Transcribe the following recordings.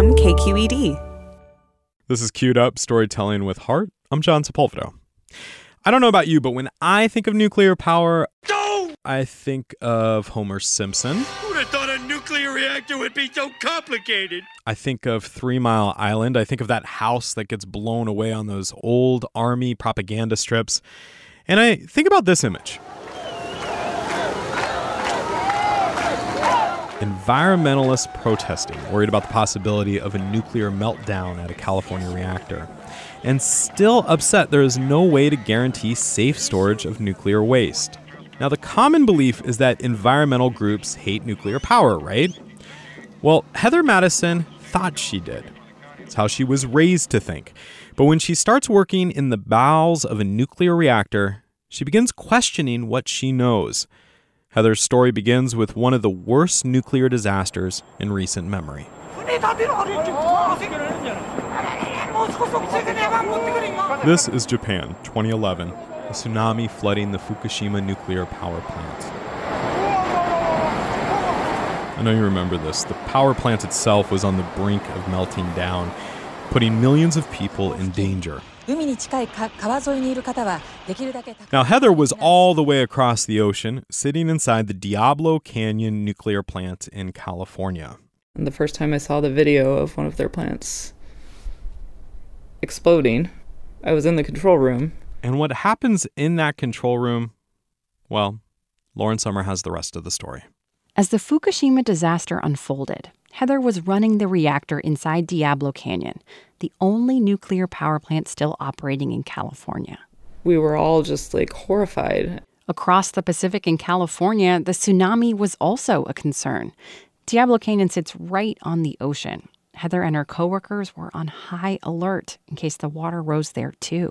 from KQED. This is Queued Up Storytelling with Heart. I'm John Sepulveda. I don't know about you, but when I think of nuclear power, I think of Homer Simpson. Who'd have thought a nuclear reactor would be so complicated? I think of Three Mile Island. I think of that house that gets blown away on those old army propaganda strips. And I think about this image. Environmentalists protesting, worried about the possibility of a nuclear meltdown at a California reactor. And still upset there is no way to guarantee safe storage of nuclear waste. Now, the common belief is that environmental groups hate nuclear power, right? Well, Heather Matteson thought she did. It's how she was raised to think. But when she starts working in the bowels of a nuclear reactor, she begins questioning what she knows. Heather's story begins with one of the worst nuclear disasters in recent memory. This is Japan, 2011, a tsunami flooding the Fukushima nuclear power plant. I know you remember this. The power plant itself was on the brink of melting down, putting millions of people in danger. Now, Heather was all the way across the ocean, sitting inside the Diablo Canyon nuclear plant in California. And the first time I saw the video of one of their plants exploding, I was in the control room. And what happens in that control room? Well, Lauren Sommer has the rest of the story. As the Fukushima disaster unfolded, Heather was running the reactor inside Diablo Canyon, the only nuclear power plant still operating in California. We were all just like horrified. Across the Pacific in California, the tsunami was also a concern. Diablo Canyon sits right on the ocean. Heather and her coworkers were on high alert in case the water rose there too.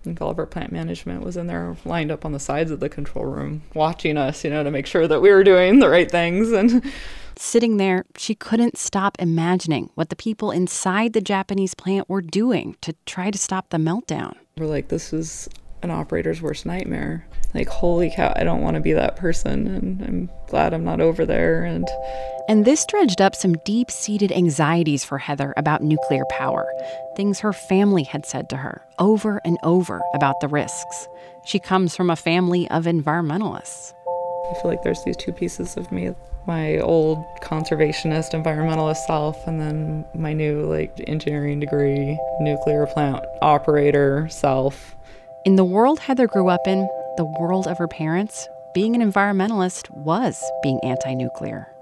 I think all of our plant management was in there lined up on the sides of the control room watching us, you know, to make sure that we were doing the right things and Sitting there, she couldn't stop imagining what the people inside the Japanese plant were doing to try to stop the meltdown. We're like, this is an operator's worst nightmare. Like, holy cow, I don't want to be that person, and I'm glad I'm not over there. And and this dredged up some deep-seated anxieties for Heather about nuclear power, things her family had said to her over and over about the risks. She comes from a family of environmentalists. I feel like there's these two pieces of me my old conservationist environmentalist self and then my new like engineering degree nuclear plant operator self. In the world heather grew up in the world of her parents being an environmentalist was being anti-nuclear. um,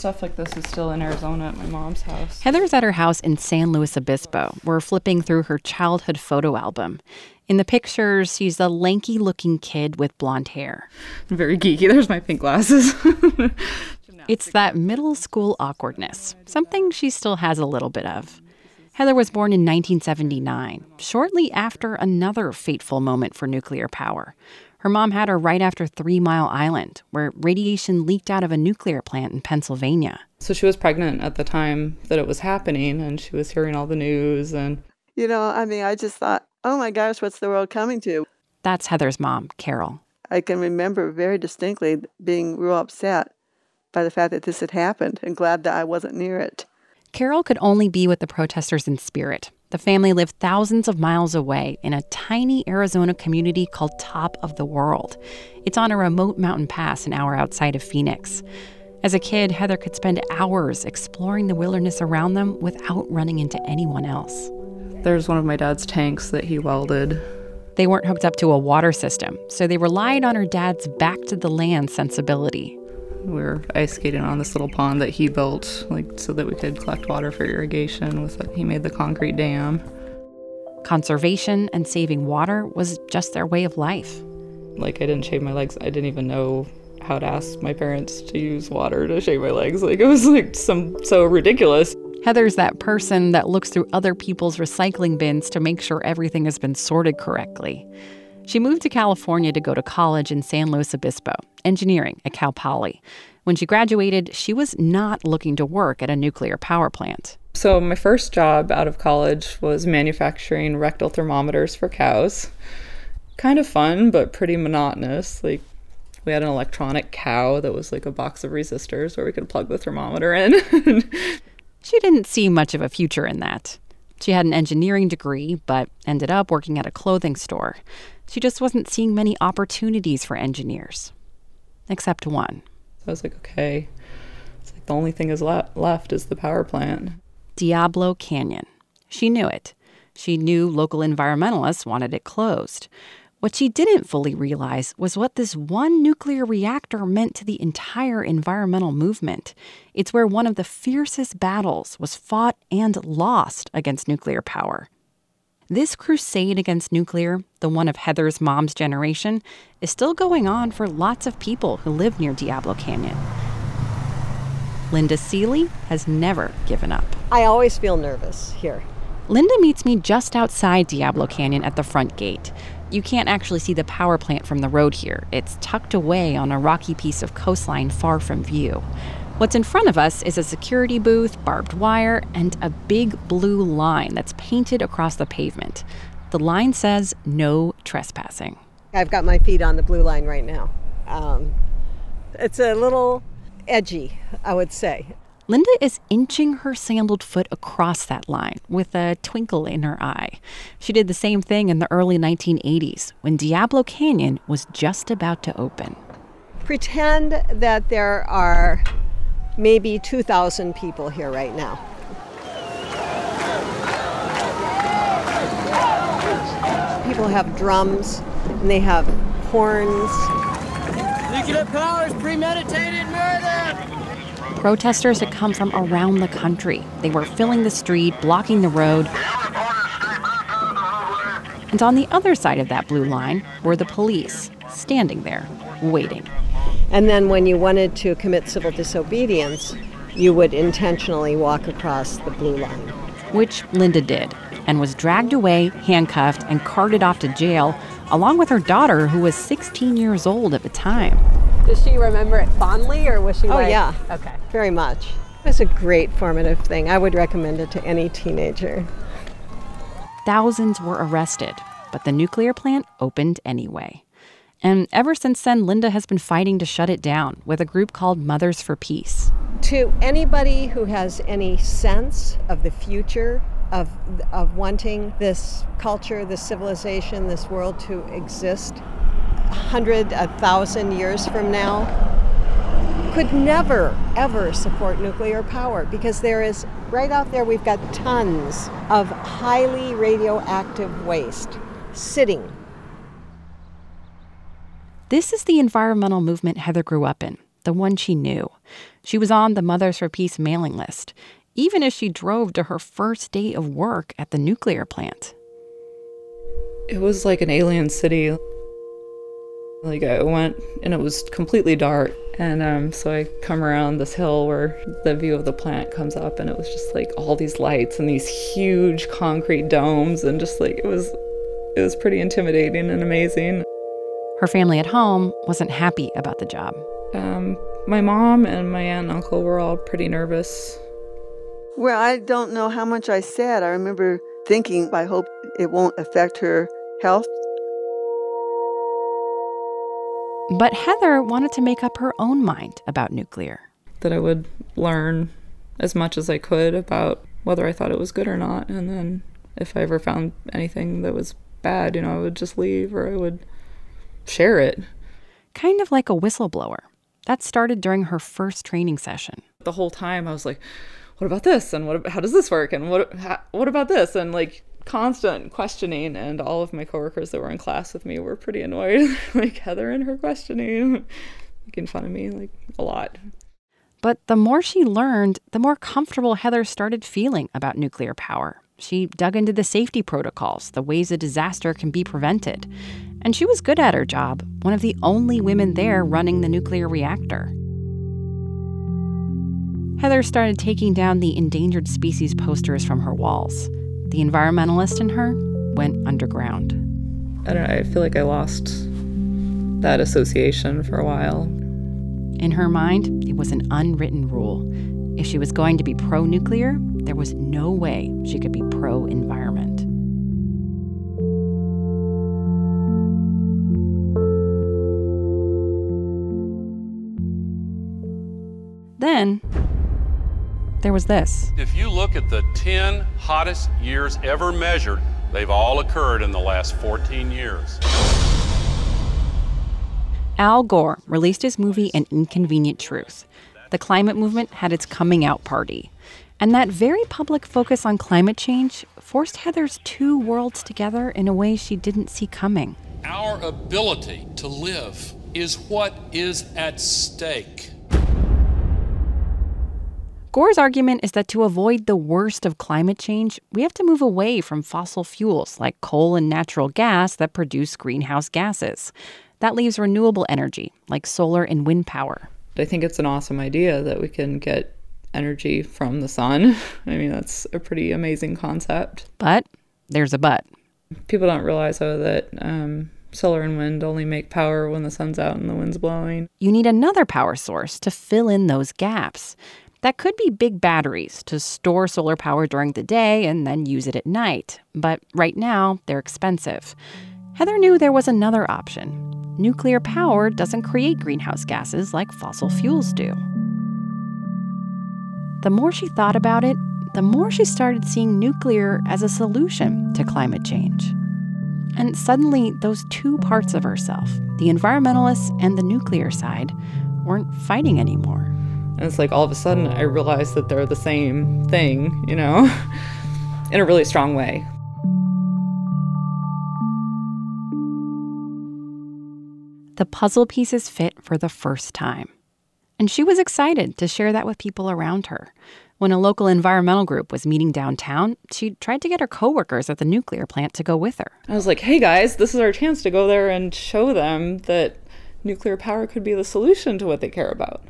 stuff like this is still in Arizona at my mom's house. Heather's at her house in San Luis Obispo. We're flipping through her childhood photo album. In the pictures, she's a lanky looking kid with blonde hair. Very geeky. There's my pink glasses. it's that middle school awkwardness, something she still has a little bit of. Heather was born in 1979, shortly after another fateful moment for nuclear power. Her mom had her right after Three Mile Island, where radiation leaked out of a nuclear plant in Pennsylvania. So she was pregnant at the time that it was happening, and she was hearing all the news. And, you know, I mean, I just thought, oh my gosh, what's the world coming to? That's Heather's mom, Carol. I can remember very distinctly being real upset by the fact that this had happened and glad that I wasn't near it. Carol could only be with the protesters in spirit. The family lived thousands of miles away in a tiny Arizona community called Top of the World. It's on a remote mountain pass an hour outside of Phoenix. As a kid, Heather could spend hours exploring the wilderness around them without running into anyone else. There's one of my dad's tanks that he welded. They weren't hooked up to a water system, so they relied on her dad's back to the land sensibility. We were ice skating on this little pond that he built, like so that we could collect water for irrigation. With it. he made the concrete dam. Conservation and saving water was just their way of life. Like I didn't shave my legs. I didn't even know how to ask my parents to use water to shave my legs. Like it was like some so ridiculous. Heather's that person that looks through other people's recycling bins to make sure everything has been sorted correctly. She moved to California to go to college in San Luis Obispo, engineering at Cal Poly. When she graduated, she was not looking to work at a nuclear power plant. So, my first job out of college was manufacturing rectal thermometers for cows. Kind of fun, but pretty monotonous. Like, We had an electronic cow that was like a box of resistors where we could plug the thermometer in. she didn't see much of a future in that. She had an engineering degree, but ended up working at a clothing store. She just wasn't seeing many opportunities for engineers, except one. So I was like, okay, it's like the only thing is le- left is the power plant. Diablo Canyon. She knew it. She knew local environmentalists wanted it closed. What she didn't fully realize was what this one nuclear reactor meant to the entire environmental movement. It's where one of the fiercest battles was fought and lost against nuclear power. This crusade against nuclear, the one of Heather's mom's generation, is still going on for lots of people who live near Diablo Canyon. Linda Seeley has never given up. I always feel nervous here. Linda meets me just outside Diablo Canyon at the front gate. You can't actually see the power plant from the road here. It's tucked away on a rocky piece of coastline far from view. What's in front of us is a security booth, barbed wire, and a big blue line that's painted across the pavement. The line says no trespassing. I've got my feet on the blue line right now. Um, it's a little edgy, I would say. Linda is inching her sandaled foot across that line with a twinkle in her eye. She did the same thing in the early 1980s when Diablo Canyon was just about to open. Pretend that there are maybe 2,000 people here right now. People have drums and they have horns. Nuclear power is premeditated murder! Protesters had come from around the country. They were filling the street, blocking the road. And on the other side of that blue line were the police, standing there, waiting. And then when you wanted to commit civil disobedience, you would intentionally walk across the blue line. Which Linda did, and was dragged away, handcuffed, and carted off to jail, along with her daughter, who was 16 years old at the time. Does she remember it fondly, or was she? Oh like, yeah, okay, very much. It was a great formative thing. I would recommend it to any teenager. Thousands were arrested, but the nuclear plant opened anyway. And ever since then, Linda has been fighting to shut it down with a group called Mothers for Peace. To anybody who has any sense of the future of, of wanting this culture, this civilization, this world to exist a hundred, a thousand years from now, could never, ever support nuclear power because there is, right out there, we've got tons of highly radioactive waste sitting this is the environmental movement Heather grew up in, the one she knew. She was on the Mothers for Peace mailing list, even as she drove to her first day of work at the nuclear plant. It was like an alien city. Like I went and it was completely dark. And um, so I come around this hill where the view of the plant comes up, and it was just like all these lights and these huge concrete domes, and just like it was, it was pretty intimidating and amazing. Her family at home wasn't happy about the job. Um, my mom and my aunt and uncle were all pretty nervous. Well, I don't know how much I said. I remember thinking, I hope it won't affect her health. But Heather wanted to make up her own mind about nuclear. That I would learn as much as I could about whether I thought it was good or not. And then if I ever found anything that was bad, you know, I would just leave or I would share it. Kind of like a whistleblower. That started during her first training session. The whole time I was like, what about this? And what, how does this work? And what, how, what about this? And like constant questioning. And all of my coworkers that were in class with me were pretty annoyed. like Heather and her questioning, making fun of me like a lot. But the more she learned, the more comfortable Heather started feeling about nuclear power. She dug into the safety protocols, the ways a disaster can be prevented. And she was good at her job, one of the only women there running the nuclear reactor. Heather started taking down the endangered species posters from her walls. The environmentalist in her went underground. I don't know, I feel like I lost that association for a while. In her mind, it was an unwritten rule. If she was going to be pro nuclear, there was no way she could be pro environment. There was this. If you look at the 10 hottest years ever measured, they've all occurred in the last 14 years. Al Gore released his movie An Inconvenient Truth. The climate movement had its coming out party. And that very public focus on climate change forced Heather's two worlds together in a way she didn't see coming. Our ability to live is what is at stake. Gore's argument is that to avoid the worst of climate change, we have to move away from fossil fuels like coal and natural gas that produce greenhouse gases. That leaves renewable energy like solar and wind power. I think it's an awesome idea that we can get energy from the sun. I mean, that's a pretty amazing concept. But there's a but. People don't realize, though, that um, solar and wind only make power when the sun's out and the wind's blowing. You need another power source to fill in those gaps. That could be big batteries to store solar power during the day and then use it at night. But right now, they're expensive. Heather knew there was another option. Nuclear power doesn't create greenhouse gases like fossil fuels do. The more she thought about it, the more she started seeing nuclear as a solution to climate change. And suddenly, those two parts of herself, the environmentalist and the nuclear side, weren't fighting anymore. And it's like all of a sudden I realized that they're the same thing, you know, in a really strong way. The puzzle pieces fit for the first time. And she was excited to share that with people around her. When a local environmental group was meeting downtown, she tried to get her coworkers at the nuclear plant to go with her. I was like, hey guys, this is our chance to go there and show them that nuclear power could be the solution to what they care about.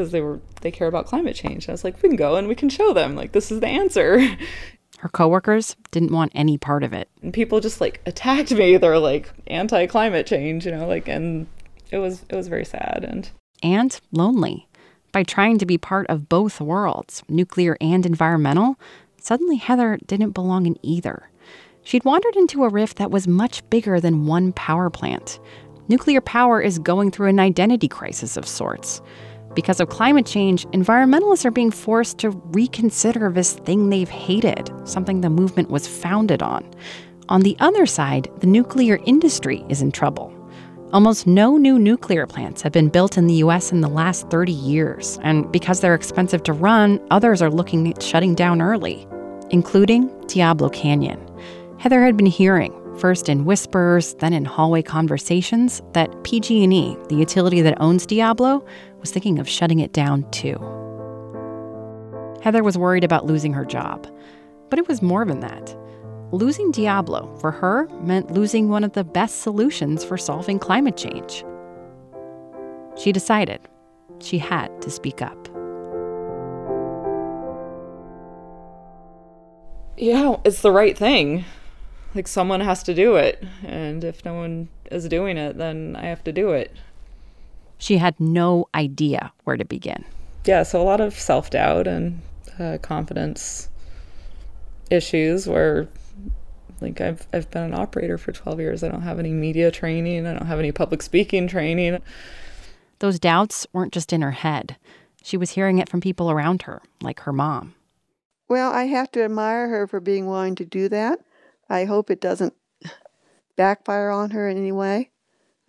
Because they were they care about climate change. I was like, we can go and we can show them like this is the answer. Her coworkers didn't want any part of it. And people just like attacked me. They're like anti climate change, you know, like and it was it was very sad and and lonely. By trying to be part of both worlds, nuclear and environmental, suddenly Heather didn't belong in either. She'd wandered into a rift that was much bigger than one power plant. Nuclear power is going through an identity crisis of sorts. Because of climate change, environmentalists are being forced to reconsider this thing they've hated, something the movement was founded on. On the other side, the nuclear industry is in trouble. Almost no new nuclear plants have been built in the US in the last 30 years, and because they're expensive to run, others are looking at shutting down early, including Diablo Canyon. Heather had been hearing, first in whispers, then in hallway conversations, that PG&E, the utility that owns Diablo, was thinking of shutting it down too. Heather was worried about losing her job, but it was more than that. Losing Diablo for her meant losing one of the best solutions for solving climate change. She decided she had to speak up. Yeah, it's the right thing. Like someone has to do it. And if no one is doing it, then I have to do it. She had no idea where to begin. Yeah, so a lot of self doubt and uh, confidence issues where like I've I've been an operator for 12 years. I don't have any media training. I don't have any public speaking training. Those doubts weren't just in her head. She was hearing it from people around her, like her mom. Well, I have to admire her for being willing to do that. I hope it doesn't backfire on her in any way.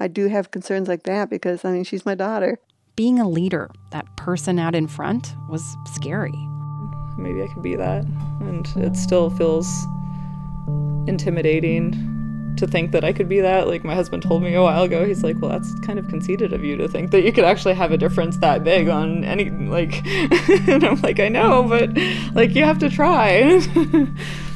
I do have concerns like that because, I mean, she's my daughter. Being a leader, that person out in front, was scary. Maybe I could be that. And it still feels intimidating to think that I could be that. Like my husband told me a while ago, he's like, "Well, that's kind of conceited of you to think that you could actually have a difference that big on any like." and I'm like, "I know, but like you have to try."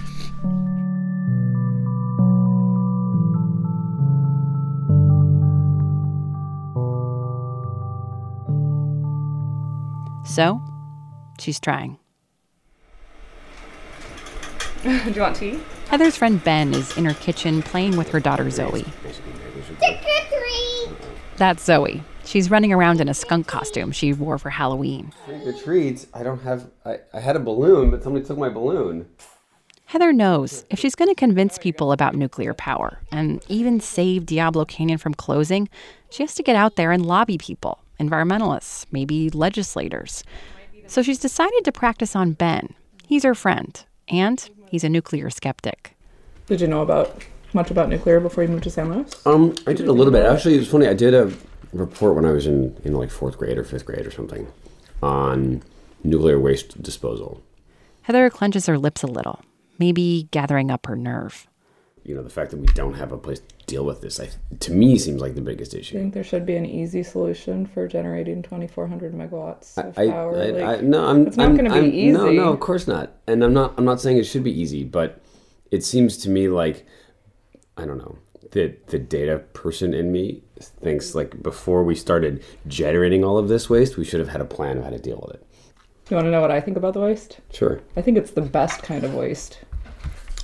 so, she's trying. Do you want tea? Heather's friend Ben is in her kitchen playing with her daughter Zoe. Trick or treat! That's Zoe. She's running around in a skunk costume she wore for Halloween. Trick or treats? I don't have. I, I had a balloon, but somebody took my balloon. Heather knows if she's going to convince people about nuclear power and even save Diablo Canyon from closing, she has to get out there and lobby people, environmentalists, maybe legislators. So she's decided to practice on Ben. He's her friend, and he's a nuclear skeptic. Did you know about much about nuclear before you moved to San Luis? Um, I did a little bit. Actually, it's funny. I did a report when I was in, in like fourth grade or fifth grade or something on nuclear waste disposal. Heather clenches her lips a little, maybe gathering up her nerve. You know, the fact that we don't have a place to deal with this, I, to me, seems like the biggest issue. I think there should be an easy solution for generating 2,400 megawatts of I, power? I, like, no, I'm. it's not going to be easy. No, no, of course not. And I'm not. I'm not saying it should be easy, but it seems to me like I don't know. The the data person in me thinks like before we started generating all of this waste, we should have had a plan of how to deal with it. You want to know what I think about the waste? Sure. I think it's the best kind of waste.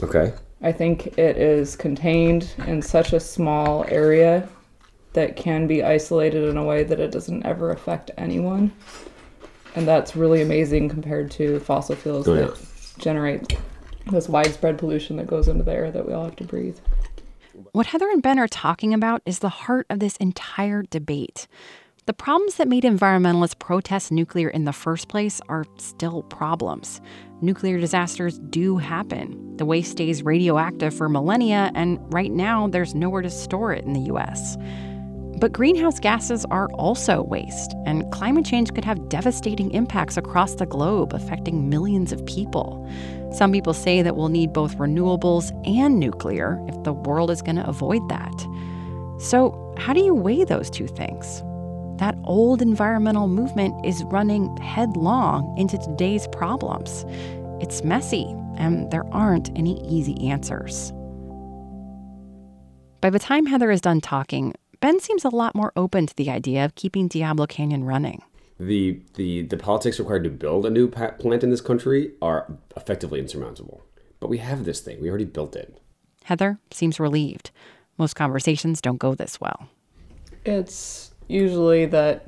Okay. I think it is contained in such a small area that can be isolated in a way that it doesn't ever affect anyone. And that's really amazing compared to fossil fuels Oh, yeah. that generate this widespread pollution that goes into the air that we all have to breathe. What Heather and Ben are talking about is the heart of this entire debate. The problems that made environmentalists protest nuclear in the first place are still problems. Nuclear disasters do happen. The waste stays radioactive for millennia, and right now there's nowhere to store it in the US. But greenhouse gases are also waste, and climate change could have devastating impacts across the globe, affecting millions of people. Some people say that we'll need both renewables and nuclear if the world is going to avoid that. So, how do you weigh those two things? That old environmental movement is running headlong into today's problems. It's messy, and there aren't any easy answers. By the time Heather is done talking, Ben seems a lot more open to the idea of keeping Diablo Canyon running. The the the politics required to build a new plant in this country are effectively insurmountable. But we have this thing. We already built it. Heather seems relieved. Most conversations don't go this well. It's usually that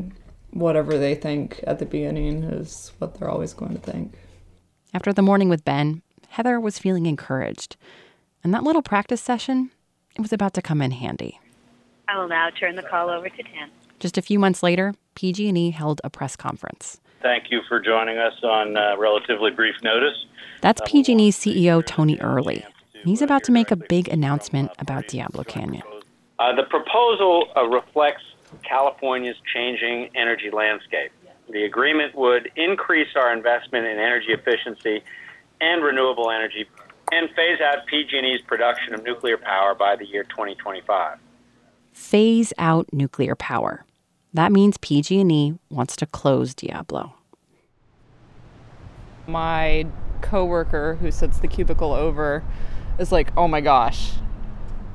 whatever they think at the beginning is what they're always going to think. After the morning with Ben, Heather was feeling encouraged. And that little practice session, it was about to come in handy. I will now turn the call over to Dan. Just a few months later, PG&E held a press conference. Thank you for joining us on uh, relatively brief notice. That's PG&E's CEO Tony Earley. He's about to make a big announcement about Diablo Canyon. Uh, the proposal uh, reflects California's changing energy landscape. The agreement would increase our investment in energy efficiency and renewable energy and phase out PG&E's production of nuclear power by the year 2025. Phase out nuclear power. That means PG&E wants to close Diablo. My coworker who sits the cubicle over is like, "Oh my gosh.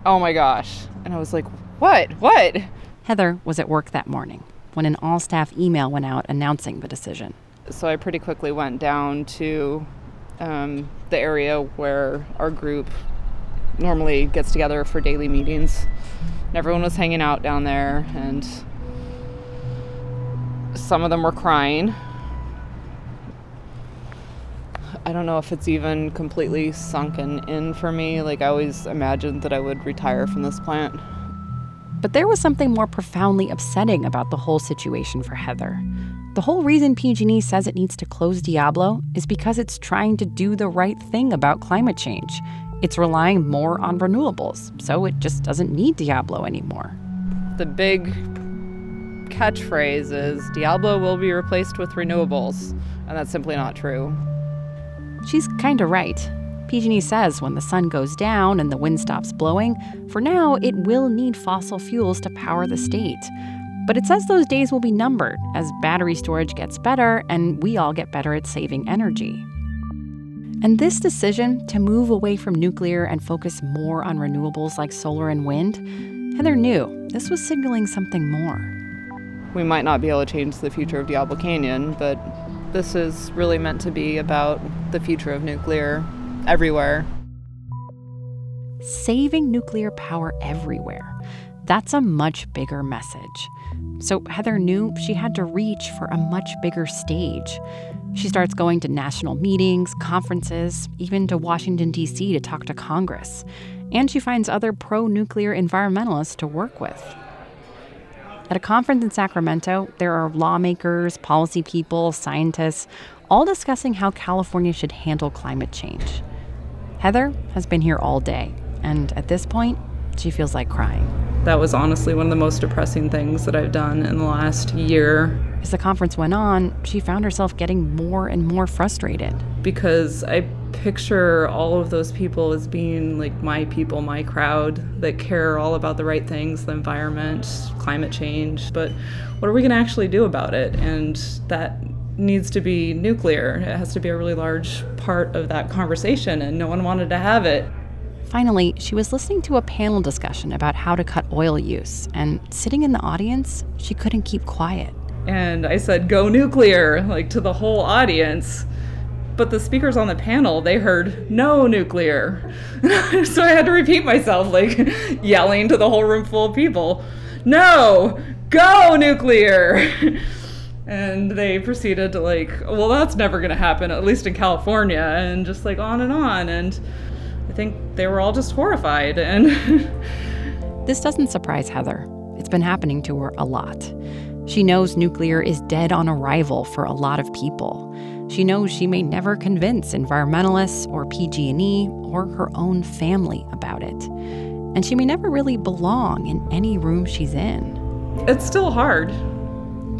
Oh my gosh." And I was like, "What? What?" Heather was at work that morning when an all staff email went out announcing the decision. So I pretty quickly went down to um, the area where our group normally gets together for daily meetings. And everyone was hanging out down there, and some of them were crying. I don't know if it's even completely sunken in for me. Like, I always imagined that I would retire from this plant. But there was something more profoundly upsetting about the whole situation for Heather. The whole reason PG&E says it needs to close Diablo is because it's trying to do the right thing about climate change. It's relying more on renewables, so it just doesn't need Diablo anymore. The big catchphrase is Diablo will be replaced with renewables, and that's simply not true. She's kind of right. PG&E says when the sun goes down and the wind stops blowing, for now it will need fossil fuels to power the state. But it says those days will be numbered as battery storage gets better and we all get better at saving energy. And this decision to move away from nuclear and focus more on renewables like solar and wind, Heather knew this was signaling something more. We might not be able to change the future of Diablo Canyon, but this is really meant to be about the future of nuclear everywhere. Saving nuclear power everywhere. That's a much bigger message. So Heather knew she had to reach for a much bigger stage. She starts going to national meetings, conferences, even to Washington, D.C. to talk to Congress. And she finds other pro nuclear environmentalists to work with. At a conference in Sacramento, there are lawmakers, policy people, scientists, all discussing how California should handle climate change. Heather has been here all day, and at this point, she feels like crying. That was honestly one of the most depressing things that I've done in the last year. As the conference went on, she found herself getting more and more frustrated. Because I picture all of those people as being like my people, my crowd that care all about the right things the environment, climate change. But what are we going to actually do about it? And that needs to be nuclear. It has to be a really large part of that conversation, and no one wanted to have it. Finally, she was listening to a panel discussion about how to cut oil use, and sitting in the audience, she couldn't keep quiet. And I said, Go nuclear, like to the whole audience. But the speakers on the panel, they heard no nuclear. so I had to repeat myself, like yelling to the whole room full of people, No, go nuclear. and they proceeded to, like, well, that's never going to happen, at least in California, and just like on and on. And I think they were all just horrified. And this doesn't surprise Heather. It's been happening to her a lot. She knows nuclear is dead on arrival for a lot of people. She knows she may never convince environmentalists or PG&E or her own family about it. And she may never really belong in any room she's in. It's still hard.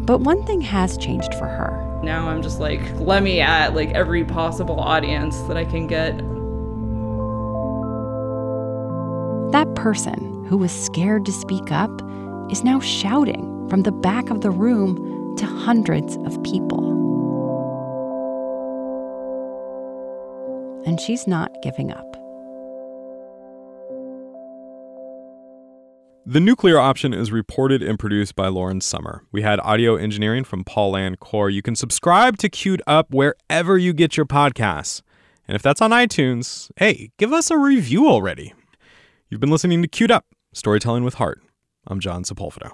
But one thing has changed for her. Now I'm just like, let me at like every possible audience that I can get. That person who was scared to speak up is now shouting from the back of the room to hundreds of people. And she's not giving up. The nuclear option is reported and produced by Lauren Sommer. We had audio engineering from Paul Lancourt. You can subscribe to Queued Up wherever you get your podcasts. And if that's on iTunes, hey, give us a review already. You've been listening to Queued Up, Storytelling with Heart. I'm John Sepulveda.